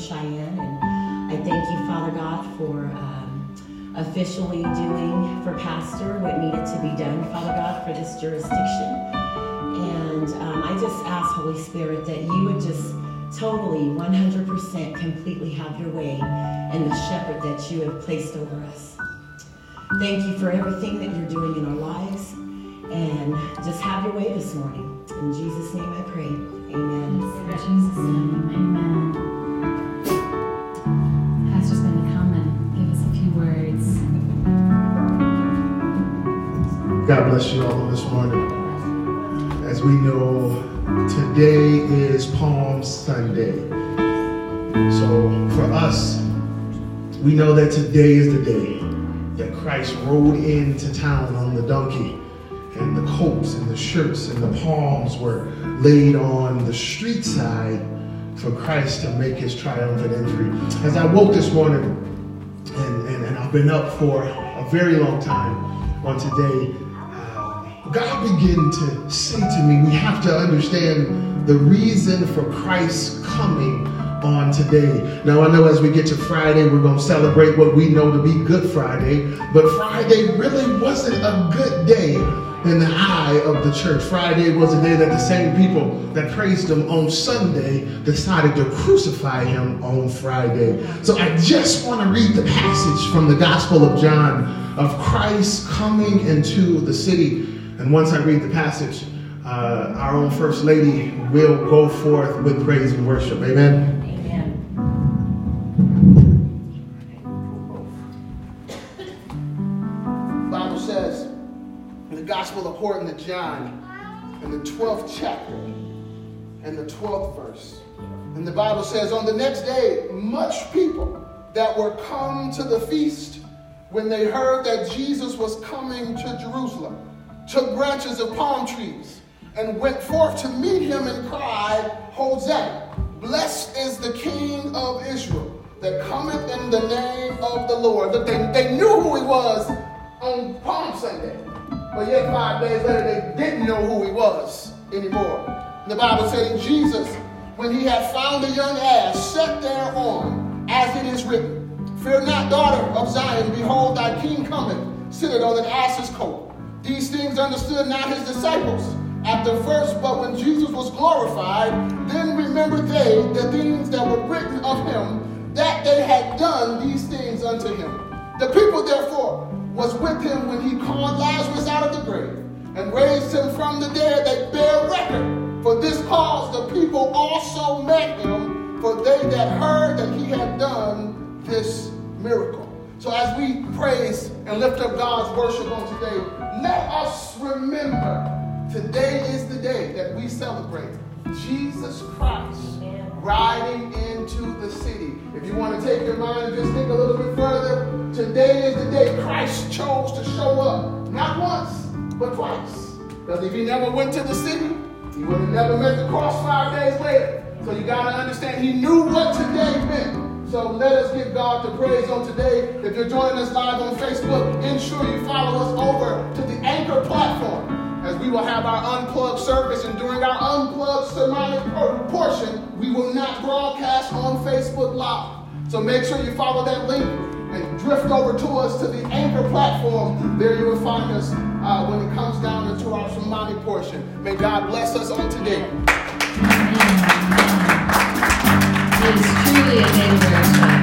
Cheyenne. And I thank you, Father God, for um, officially doing for Pastor what needed to be done, Father God, for this jurisdiction. And um, I just ask, Holy Spirit, that you would just totally, 100% completely have your way in the shepherd that you have placed over us. Thank you for everything that you're doing in our lives. And just have your way this morning. In Jesus' name I pray. Amen. Amen. God bless you all this morning. As we know, today is Palm Sunday. So for us, we know that today is the day that Christ rode into town on the donkey and the coats and the shirts and the palms were laid on the street side for Christ to make his triumphant entry. As I woke this morning, and, and, and I've been up for a very long time on today, God began to say to me, we have to understand the reason for Christ's coming on today. Now, I know as we get to Friday, we're going to celebrate what we know to be Good Friday, but Friday really wasn't a good day in the eye of the church. Friday was a day that the same people that praised him on Sunday decided to crucify him on Friday. So I just want to read the passage from the Gospel of John of Christ coming into the city and once I read the passage, uh, our own First Lady will go forth with praise and worship. Amen. Amen. The Bible says in the Gospel according to John, in the 12th chapter and the 12th verse. And the Bible says, On the next day, much people that were come to the feast, when they heard that Jesus was coming to Jerusalem, took branches of palm trees and went forth to meet him and cried, Hosanna! Blessed is the King of Israel that cometh in the name of the Lord. Look, they, they knew who he was on Palm Sunday, but yet five days later they didn't know who he was anymore. The Bible said Jesus, when he had found a young ass, sat thereon, as it is written, Fear not, daughter of Zion, behold, thy king cometh, sitteth on an ass's coat these things understood not his disciples at the first, but when Jesus was glorified, then remembered they the things that were written of him, that they had done these things unto him. The people, therefore, was with him when he called Lazarus out of the grave and raised him from the dead. They bear record. For this cause the people also met him, for they that heard that he had done this miracle. So as we praise and lift up God's worship on today, let us remember today is the day that we celebrate Jesus Christ riding into the city. If you want to take your mind and just think a little bit further, today is the day Christ chose to show up. Not once, but twice. Because if he never went to the city, he would have never met the cross five days later. So you got to understand, he knew what today meant. So let us give God the praise on today. If you're joining us live on Facebook, ensure you follow us over to the Anchor platform as we will have our unplugged service. And during our unplugged sermonic portion, we will not broadcast on Facebook Live. So make sure you follow that link and drift over to us to the Anchor platform. There you will find us uh, when it comes down into our sermonic portion. May God bless us on today. Is truly a day to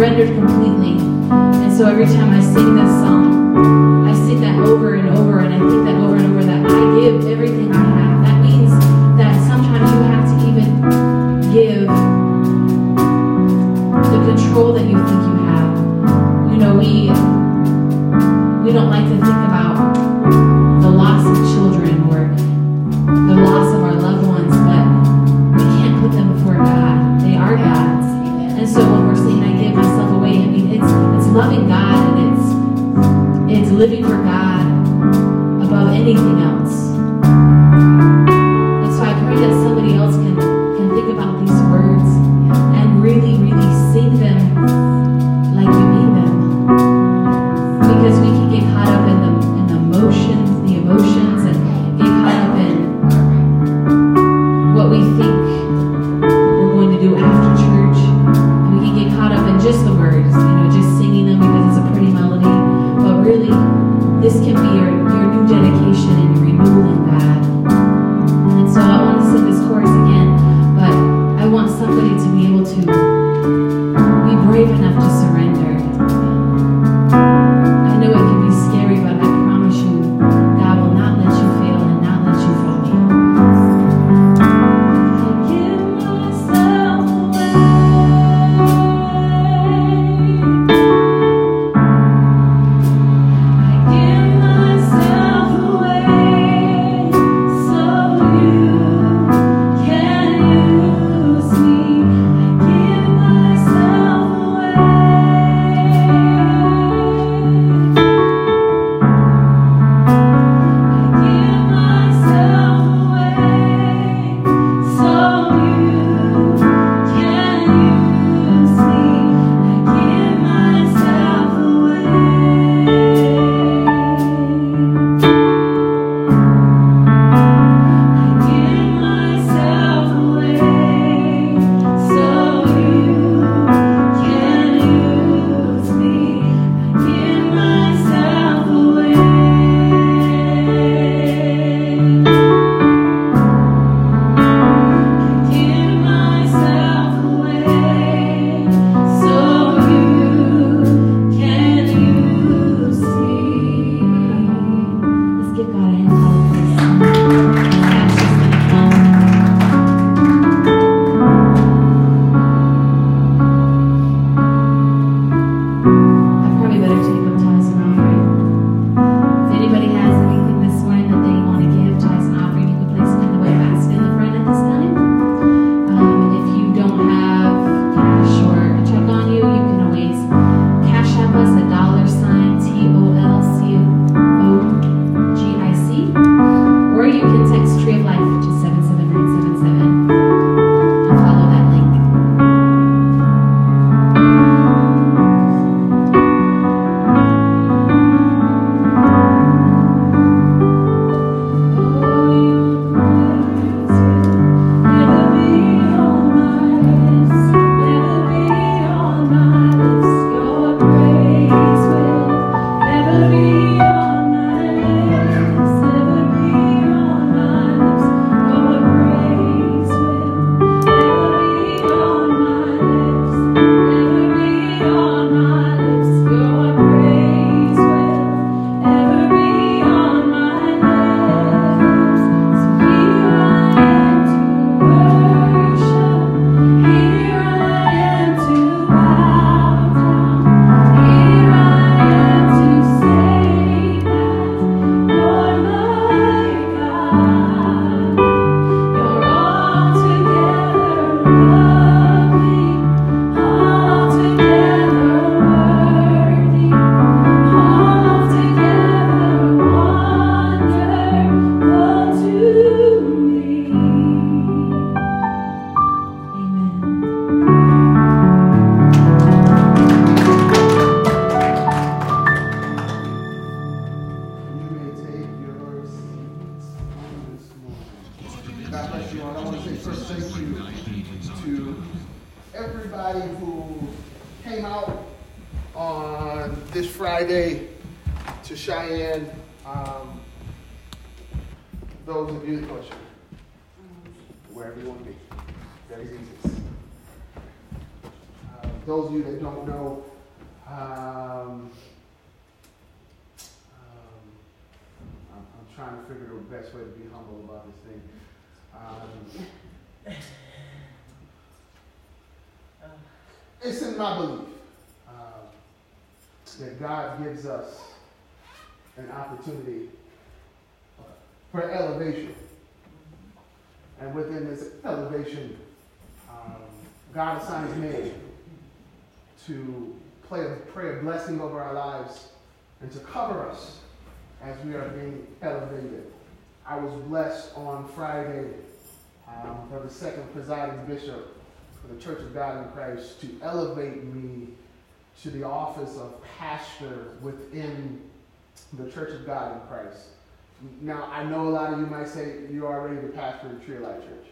surrendered completely. And so every time I sing this song, I sing that over and over, and I think that over and over that I give everything I blessed on Friday um, for the second presiding bishop for the Church of God in Christ to elevate me to the office of pastor within the Church of God in Christ. Now, I know a lot of you might say you're already the pastor of Tree Life Church.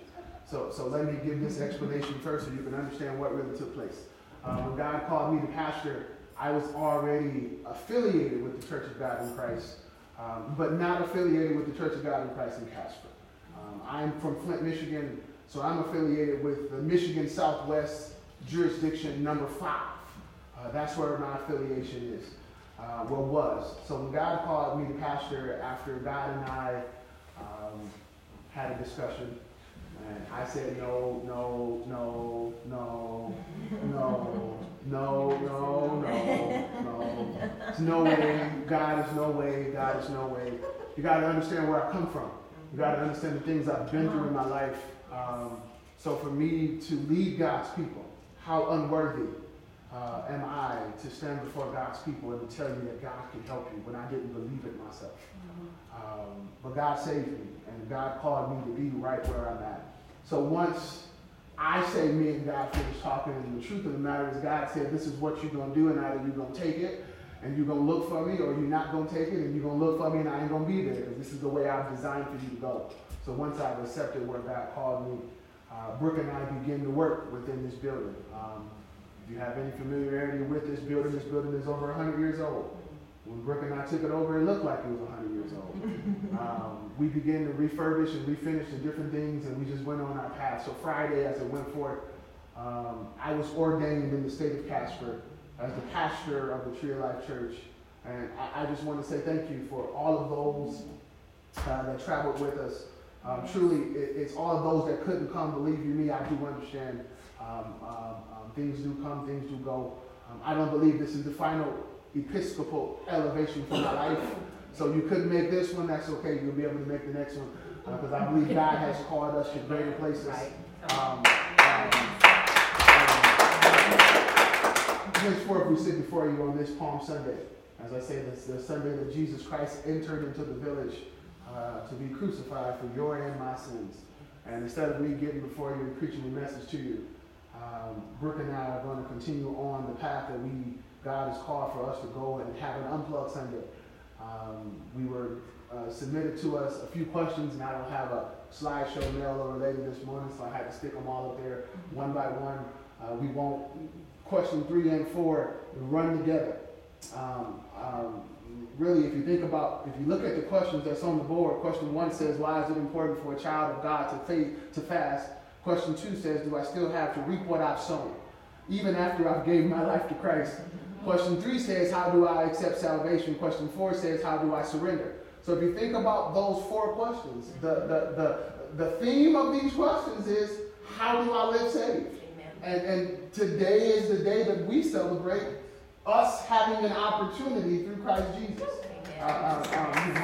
So, so let me give this explanation first so you can understand what really took place. Uh, when God called me to pastor, I was already affiliated with the Church of God in Christ, um, but not affiliated with the Church of God in Christ in Casper. Um, I'm from Flint, Michigan, so I'm affiliated with the Michigan Southwest Jurisdiction number five. Uh, that's where my affiliation is uh, well was. So when God called me to pastor, after God and I um, had a discussion, and I said no, no, no, no, no, no, no, no, no. It's no way. God is no way. God is no way. You got to understand where I come from. You got to understand the things I've been through in my life. Um, so for me to lead God's people, how unworthy uh, am I to stand before God's people and to tell you that God can help you when I didn't believe it myself? Mm-hmm. Um, but God saved me, and God called me to be right where I'm at. So once I say me and God finished talking, and the truth of the matter is God said, this is what you're going to do, and either you're going to take it, and you're going to look for me, or you're not going to take it, and you're going to look for me, and I ain't going to be there, because this is the way I've designed for you to go. So once I've accepted where God called me, uh, Brooke and I begin to work within this building. Um, if you have any familiarity with this building, this building is over 100 years old. When Brooke and I took it over, it looked like it was 100 years old. Um, we began to refurbish and refinish the different things, and we just went on our path. So Friday, as it went forth, um, I was ordained in the state of Casper as the pastor of the Tree of Life Church. And I, I just want to say thank you for all of those uh, that traveled with us. Um, truly, it, it's all of those that couldn't come. Believe you me, I do understand. Um, um, things do come, things do go. Um, I don't believe this is the final episcopal elevation for my life. So you couldn't make this one, that's okay. You'll be able to make the next one. Because uh, I believe God has called us to greater places. Um, um, henceforth, we sit before you on this Palm Sunday. As I say, this the Sunday that Jesus Christ entered into the village uh, to be crucified for your and my sins. And instead of me getting before you and preaching the message to you, um, Brooke and I are going to continue on the path that we God has called for us to go and have an unplugged Sunday. Um, we were uh, submitted to us a few questions, and I don't have a slideshow mail over later this morning, so I had to stick them all up there one by one. Uh, we won't question three and four run together. Um, um, really, if you think about, if you look at the questions that's on the board, question one says, "Why is it important for a child of God to faith to fast?" Question two says, Do I still have to reap what I've sown? Even after I've gave my life to Christ. Question three says, How do I accept salvation? Question four says, How do I surrender? So if you think about those four questions, the, the, the, the theme of these questions is, How do I live saved? And, and today is the day that we celebrate us having an opportunity through Christ Jesus. Uh, uh, um,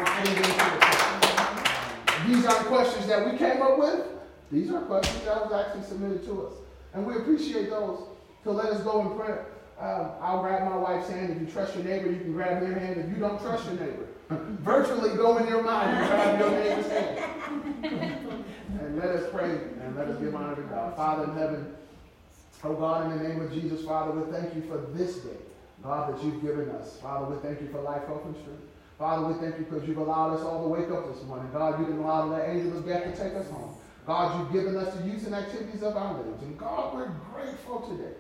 these aren't questions that we came up with. These are questions that was actually submitted to us. And we appreciate those. So let us go in prayer. Um, I'll grab my wife's hand. If you trust your neighbor, you can grab their hand. If you don't trust your neighbor, virtually go in your mind and grab your neighbor's hand. and let us pray and let us give honor to God. Father in heaven, oh God, in the name of Jesus, Father, we thank you for this day, God, that you've given us. Father, we thank you for life, hope, and strength. Father, we thank you because you've allowed us all to wake up this morning. God, you didn't allow the angel of death to take us home. God, you've given us the use and activities of our lives. And God, we're grateful today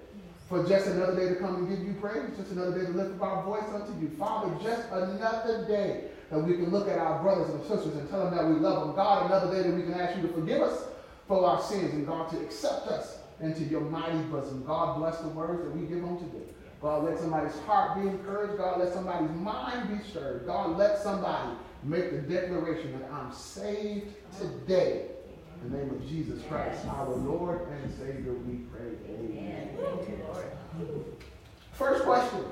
for just another day to come and give you praise, just another day to lift up our voice unto you. Father, just another day that we can look at our brothers and sisters and tell them that we love them. God, another day that we can ask you to forgive us for our sins and God to accept us into your mighty bosom. God bless the words that we give them today. God, let somebody's heart be encouraged. God, let somebody's mind be stirred. God, let somebody make the declaration that I'm saved today. In the name of Jesus Christ, our Lord and Savior, we pray. Amen. First question.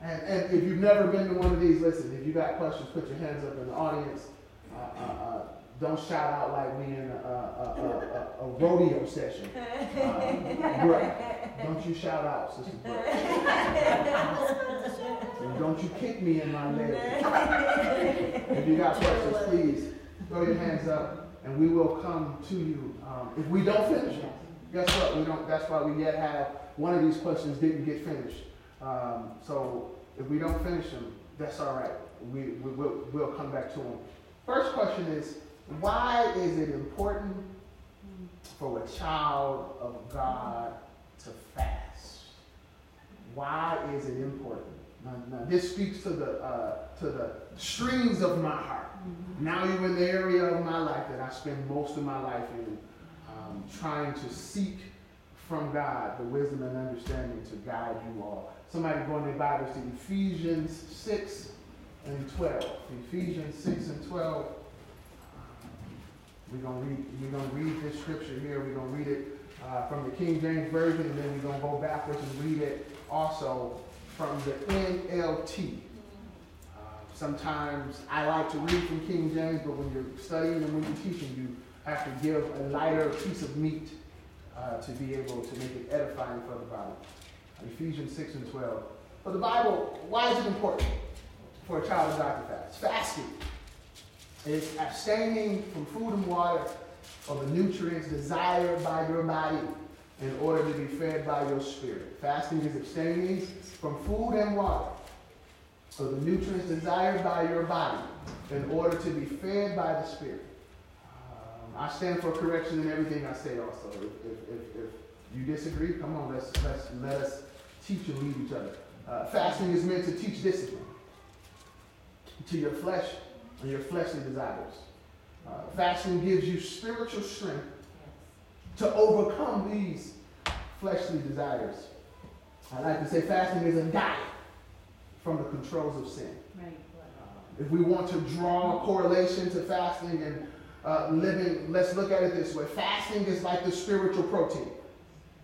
And, and if you've never been to one of these, listen, if you got questions, put your hands up in the audience. Uh, uh, uh, don't shout out like we in a, a, a, a rodeo session. Uh, don't you shout out, Sister and don't you kick me in my leg. if you got questions, please throw your hands up and we will come to you. Um, if we don't finish them, guess what? We don't. That's why we yet have one of these questions didn't get finished. Um, so if we don't finish them, that's all right. We, we will we'll come back to them. First question is, why is it important for a child of God to fast? Why is it important? Now, now this speaks to the uh, to the strings of my heart. Mm-hmm. Now you're in the area of my life that I spend most of my life in, um, trying to seek from God the wisdom and understanding to guide you all. Somebody go in their Bibles to Ephesians 6 and 12. Ephesians 6 and 12. We're gonna read. We're gonna read this scripture here. We're gonna read it uh, from the King James version, and then we're gonna go backwards and read it also from the NLT. Sometimes I like to read from King James, but when you're studying and when you're teaching, you have to give a lighter piece of meat uh, to be able to make it edifying for the Bible. Ephesians 6 and 12. For the Bible, why is it important for a child of God to fast? Fasting is abstaining from food and water or the nutrients desired by your body in order to be fed by your spirit. Fasting is abstaining from food and water so the nutrients desired by your body in order to be fed by the spirit. Um, I stand for correction in everything I say also. If, if, if, if you disagree, come on, let's, let's, let us teach and lead each other. Uh, fasting is meant to teach discipline to your flesh and your fleshly desires. Uh, fasting gives you spiritual strength to overcome these fleshly desires. I like to say fasting is a diet from the controls of sin. Right. If we want to draw a correlation to fasting and uh, living, let's look at it this way. Fasting is like the spiritual protein.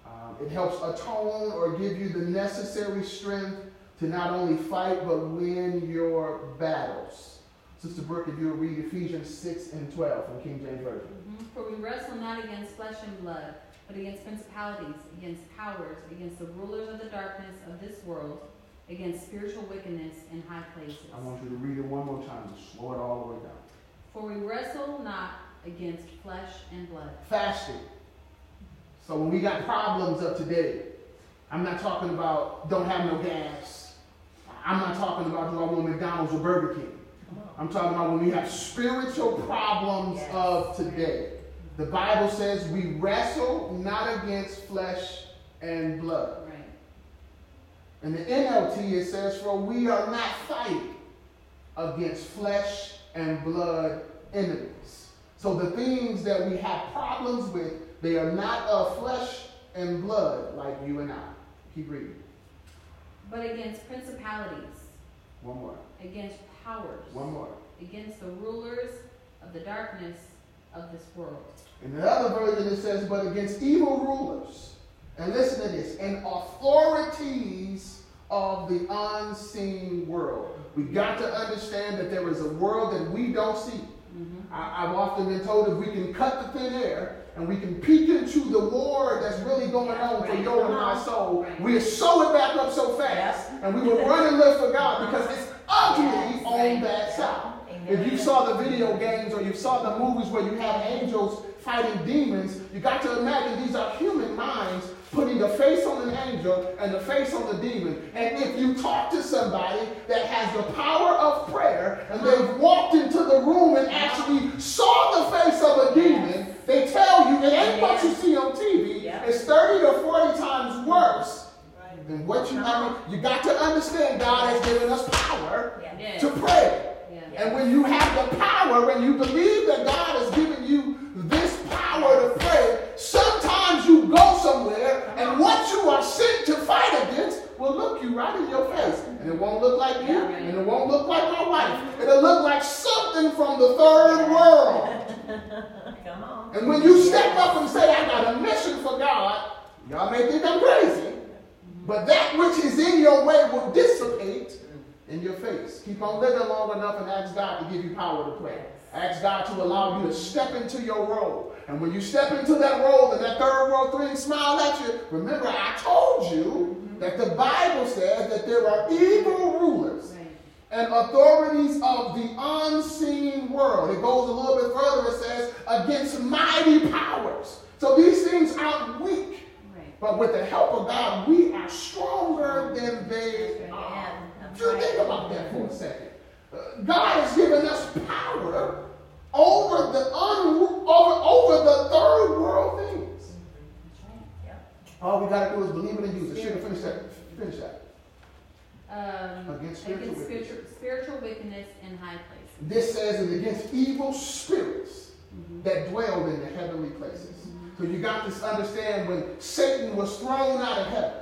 Um, it helps atone or give you the necessary strength to not only fight but win your battles. Sister Brooke, if you'll read Ephesians 6 and 12 from King James Version. For we wrestle not against flesh and blood, but against principalities, against powers, against the rulers of the darkness of this world, against spiritual wickedness in high places. I want you to read it one more time. Slow it all the way down. For we wrestle not against flesh and blood. Fasting. So when we got problems of today, I'm not talking about don't have no gas. I'm not talking about do I want McDonald's or Burger King. I'm talking about when we have spiritual problems yes. of today. The Bible says we wrestle not against flesh and blood. Right. In the NLT, it says, For we are not fighting against flesh and blood enemies. So the things that we have problems with, they are not of flesh and blood like you and I. Keep reading. But against principalities. One more. Against powers. One more. Against the rulers of the darkness of this world. In another version, it says, but against evil rulers. And listen to this, and authorities of the unseen world. We got to understand that there is a world that we don't see. Mm-hmm. I, have often been told if we can cut the thin air and we can peek into the war that's really going on for your and my soul, right. we sew it back up so fast and we will run and live for God because it's ugly on that side. If you saw the video games or you saw the movies where you have angels fighting demons, you got to imagine these are human minds putting the face on an angel and the face on the demon. And if you talk to somebody that has the power of prayer and they've walked into the room and actually saw the face of a demon, they tell you it ain't what you see on TV. It's 30 to 40 times worse then what you uh-huh. I mean, you got to understand God has given us power Yes. to pray. Yeah. And when you have the power and you believe that God has given you this power to pray, sometimes you go somewhere and uh-huh. what you are sent to fight against will look you right in your face. And it won't look like you, and it won't look like my wife. It'll look like something from the third world. Come on. And when you step up and say, I got a mission for God, y'all may think I'm crazy, but that which is in your way will dissipate in your face. Keep on living long enough and ask God to give you power to pray. Ask God to allow you to step into your role. And when you step into that role and that third world three smile at you, remember I told you that the Bible says that there are evil rulers and authorities of the unseen world. It goes a little bit further, it says, against mighty powers. So these things aren't weak. But with the help of God, we are stronger than they are. Just think about that for a second. Uh, God has given us power over the un- over, over the third world things. All we got to do is believe it and use it. Should have finished that. Finish that. Um, Against spiritual against spiritual, spiritual wickedness in high places. This says it against evil spirits that dwell in the heavenly places. So you got to understand when Satan was thrown out of heaven,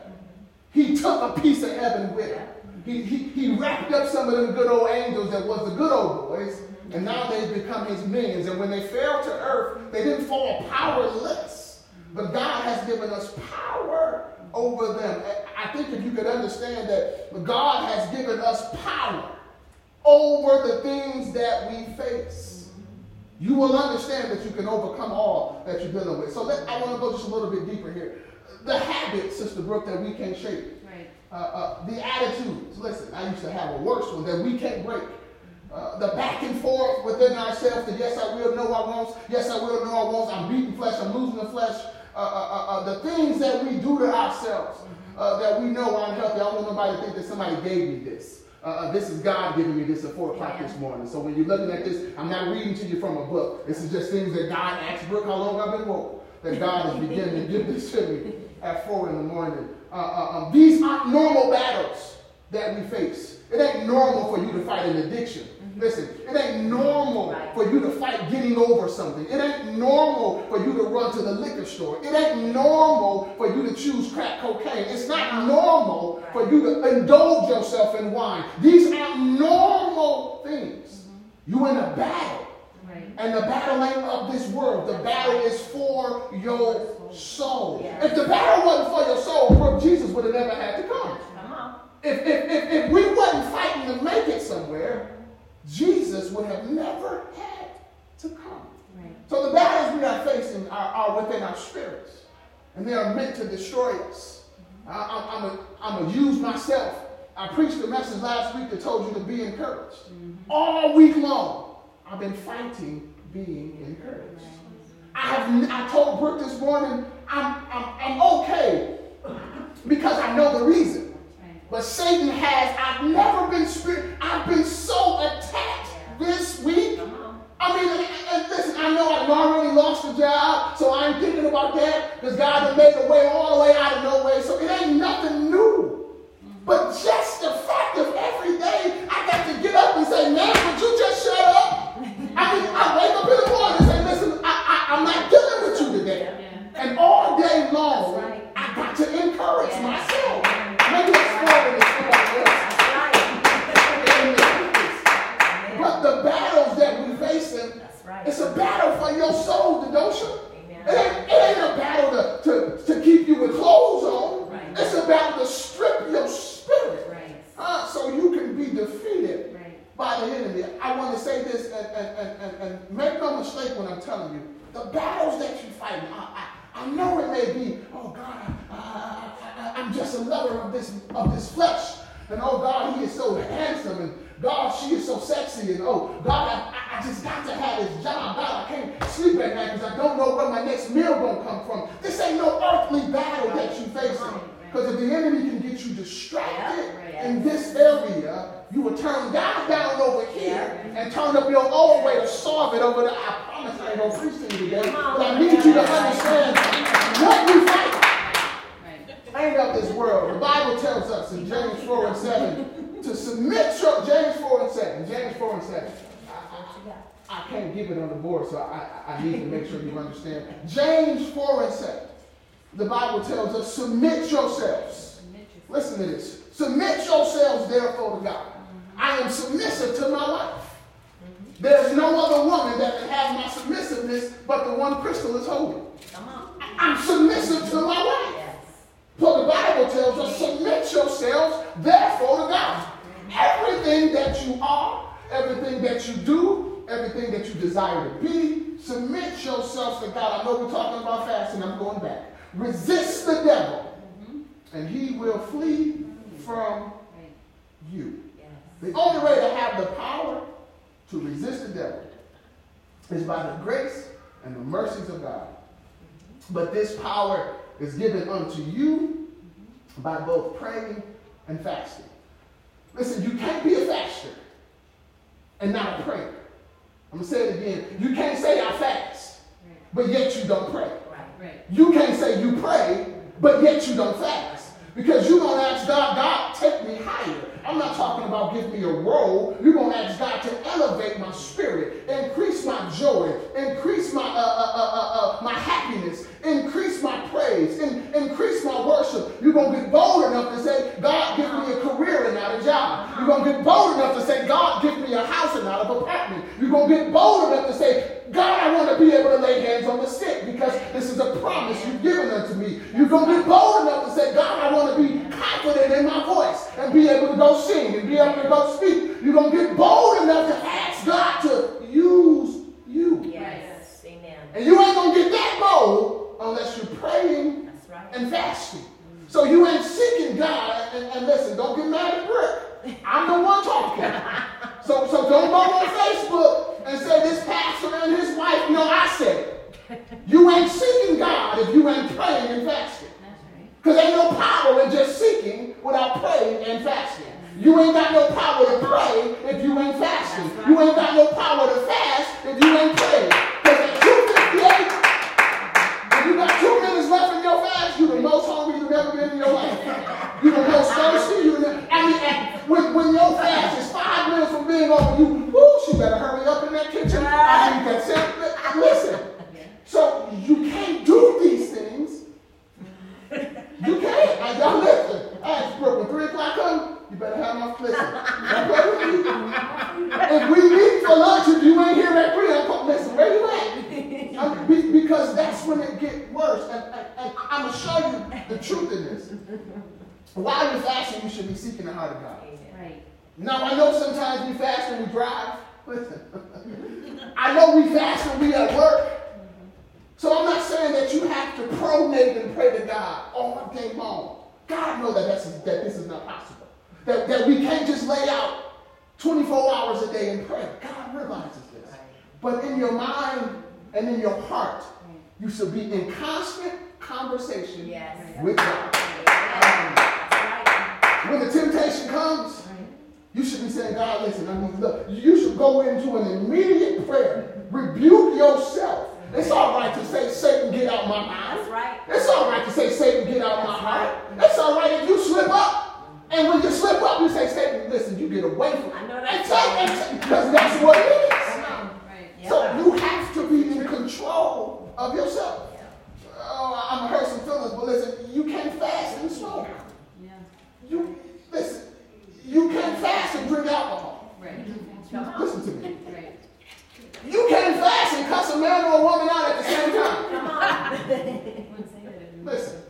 he took a piece of heaven with him. He, he, he wrapped up some of them good old angels that was the good old boys, and now they've become his minions. And when they fell to earth, they didn't fall powerless. But God has given us power over them. I think if you could understand that God has given us power over the things that we face. You will understand that you can overcome all that you're dealing with. So let, I want to go just a little bit deeper here. The habits, Sister Brooke, that we can't shape. Right. Uh, uh, the attitudes. Listen, I used to have a worse one that we can't break. Uh, the back and forth within ourselves. The yes, I will, no, I won't. Yes, I will, no, I won't. I'm beating flesh. I'm losing the flesh. Uh, uh, uh, uh, the things that we do to ourselves uh, that we know are unhealthy. I don't want nobody to think that somebody gave me this. Uh, uh, this is God giving me this at 4 o'clock this morning. So when you're looking at this, I'm not reading to you from a book. This is just things that God asked Brooke how long I've been woke. That God is beginning to give this to me at 4 in the morning. Uh, uh, um, these aren't normal battles that we face. It ain't normal for you to fight an addiction. Listen, it ain't normal Right. for you to fight getting over something. It ain't normal for you to run to the liquor store. It ain't normal for you to choose crack cocaine. It's not normal for you to indulge yourself in wine. These aren't normal things. You in a battle. Right. And the battle ain't of this world. The battle is for your soul. Yeah. If the battle wasn't for your soul, Jesus would have never had to come. Come. If, if, if, if we wasn't fighting to make it somewhere, Jesus would have never had to come. Right. So the battles we are facing are, are within our spirits, and they are meant to destroy us. Mm-hmm. I, I'm, I'm, a, I'm a use myself. I preached a message last week that told you to be encouraged. Mm-hmm. All week long, I've been fighting being encouraged. I have. I told Brooke this morning, I'm, I'm, I'm okay because I know the reason. But Satan has, I've never been spirit, I've been so attacked this week. Uh-huh. I mean, and, and listen, I know I've already lost a job, so I ain't thinking about that because God has made a way all the way out of no way. So it ain't nothing new. Mm-hmm. But just the fact of every day I got to get up and say, man, would you just shut up? I mean, I wake up in the morning and say, listen, I, I, I'm not dealing with you today. Yeah. And all day long, That's right. I got to encourage myself. Maybe that's more than somebody else. That's right. But the battles that we facing, That's right. it's a battle for your soul, Dedosha. Amen. It ain't, it ain't a battle to, to, to keep you with clothes on. Right. It's a battle to strip your spirit Right. uh, so you can be defeated Right. by the enemy. I want to say this and, and, and, and, and make no mistake when I'm telling you. The battles that you fight, I, I, I know it may be, oh God, I, I, I, I'm just a lover of this, of this flesh. And oh God, he is so handsome. And God, she is so sexy. And oh God, I, I just got to have this job. God, I can't sleep at night because I don't know where my next meal going to come from. This ain't no earthly battle that you facing. Because if the enemy can get you distracted Yeah, right. in this area, you will turn God down over here and turn up your own way to solve it over there. I promise I ain't gonna preach to you today, Come on. but I need you to understand what we fight. Right. reign of this world. The Bible tells us in James 4 and 7 to submit your, James 4 and 7, James 4 and 7. I, I can't give it on the board, so I, I need to make sure you understand. James 4 and 7. The Bible submit yourselves. Listen to this. Submit yourselves, therefore, to God. I am submissive to my wife. There's no other woman that can have my submissiveness but the one Crystal is holding. I'm submissive to my wife. So the Bible tells us, submit yourselves, therefore, to God. Everything that you are, everything that you do, everything that you desire to be, submit yourselves to God. I know we're talking about fasting. I'm going back. Resist the devil, and he will flee from you. The only way to have the power to resist the devil is by the grace and the mercies of God. But this power is given unto you by both praying and fasting. Listen, you can't be a faster and not a prayer. I'm going to say it again. You can't say I fast, but yet you don't pray. You can't say you pray, but yet you don't fast. Because you're going to ask God, God, take me higher. I'm not talking about give me a role. You're going to ask God to elevate my spirit, increase my joy, increase my, uh, uh, uh, uh, uh my happiness, increase my praise, in, increase my worship. You're going to get bold enough to say, God, give me a career and not a job. You're going to get bold enough to say, God, give me a house and not an apartment. You're going to get bold enough to say, God, I want to be able to lay hands on the sick because this is a promise you've given unto me. You're going to be bold enough to say, God, I want to be confident in my voice and be able to go sing and be able to go speak. You're going to get bold enough to ask God to use you. Yes. Amen. And you ain't going to get that bold unless you're praying right. and fasting. So you ain't seeking God. And, and listen, don't get mad at Brick. I'm the one talking. So, so don't go on Facebook and say this pastor and his wife. No, I said it. You ain't seeking God if you ain't praying and fasting. Because ain't no power in just seeking without praying and fasting. You ain't got no power to pray if you ain't fasting. You ain't got no power to fast if you ain't praying. Because at 258, if you got two minutes left in your fast, you're the most hungry you've ever been in your life. You're the most thirsty. You're the, I mean, when, when your fast is five minutes from being over, you, whoo, she better hurry up in that kitchen. I think that's it. Listen. So you can't do these things. You can't. I, y'all listen. I asked Brooke, when 3 o'clock comes, you better have my listen. if we meet for lunch and you ain't here at 3 o'clock, listen, where you at? Um, be, because that's when it gets worse. And, and, and I'm going to show you the truth in this. While you're fasting, you should be seeking the heart of God. Right. Now, I know sometimes we fast and we drive. Listen, I know we fast when we at work. So I'm not saying that you have to pronate and pray to God all day long. God knows that, that's, that this is not possible. That, that we can't just lay out 24 hours a day and pray. God realizes this. But in your mind and in your heart, you should be in constant conversation yes. with God. When the temptation comes, you should be saying, God, listen, I mean, look, you should go into an immediate prayer. Rebuke yourself. It's all right to say, Satan, get out my mind. That's right. It's all right to say, Satan, get out my heart. It's all right if you slip up. And when you slip up, you say, Satan, listen, you get away from me. I know that's Because that's what it is. Right. So you have to be in control of yourself. Yeah. Oh, I'm hurt some feelings, but listen, you can't fast and smoke. Yeah. You listen. You can't fast and drink alcohol. Right. Listen to me. Right. You can't fast and cuss a man or a woman out at the same time. Listen.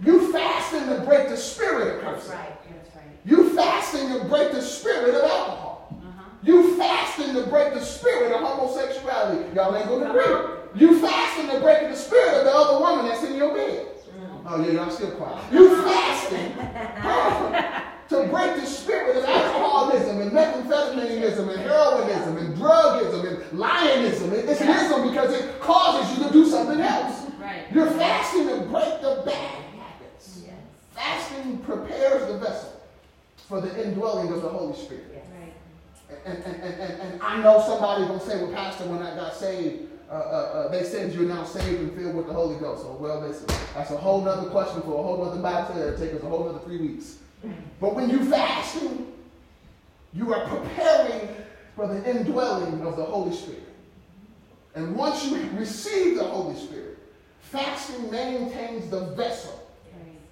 You fasting to break the spirit of cursing. Right. Right. You fasting to break the spirit of alcohol. Uh-huh. You fasting to break the spirit of homosexuality. Y'all ain't gonna agree. You fasting to break the spirit of the other woman that's in your bed. Oh, yeah, y'all still quiet. You fasting to break the spirit of alcoholism and methamphetaminism and heroinism and drugism and lionism. It's an ism because it causes you to do something else. Right. You're fasting to break the bad habits. Yes. Fasting prepares the vessel for the indwelling of the Holy Spirit. Yes. Right. And, and, and, and, and I know somebody going to say, well, Pastor, when I got saved, uh, uh, uh, they said you're now saved and filled with the Holy Ghost. So, well, listen, that's a whole other question for a whole other Bible study. It'll take us a whole other three weeks. But when you fasting, you are preparing for the indwelling of the Holy Spirit. And once you receive the Holy Spirit, fasting maintains the vessel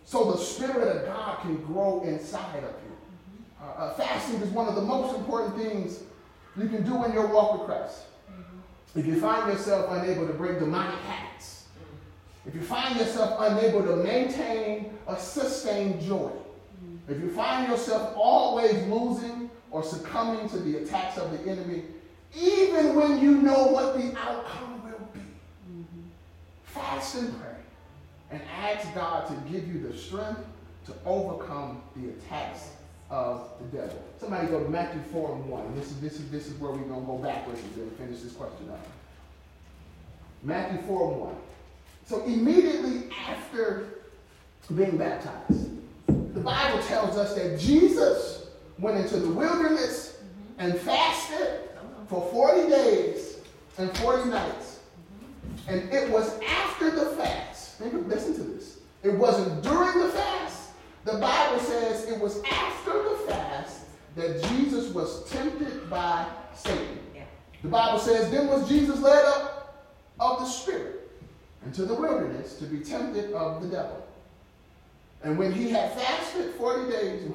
so the Spirit of God can grow inside of you. Uh, uh, fasting is one of the most important things you can do in your walk with Christ. If you find yourself unable to break demonic habits, if you find yourself unable to maintain a sustained joy, if you find yourself always losing or succumbing to the attacks of the enemy, even when you know what the outcome will be, fast and pray and ask God to give you the strength to overcome the attacks of the devil. Somebody go to Matthew 4 and 1. This is, this is, this is where we're going to go backwards and finish this question up. Matthew 4 and 1. So immediately after being baptized, the Bible tells us that Jesus went into the wilderness mm-hmm. and fasted for 40 days and 40 nights. Mm-hmm. And it was after the fast. Listen to this. It wasn't during the fast. The Bible says it was after the fast that Jesus was tempted by Satan. Yeah. The Bible says, then was Jesus led up of the Spirit into the wilderness to be tempted of the devil. And when he had fasted 40 days and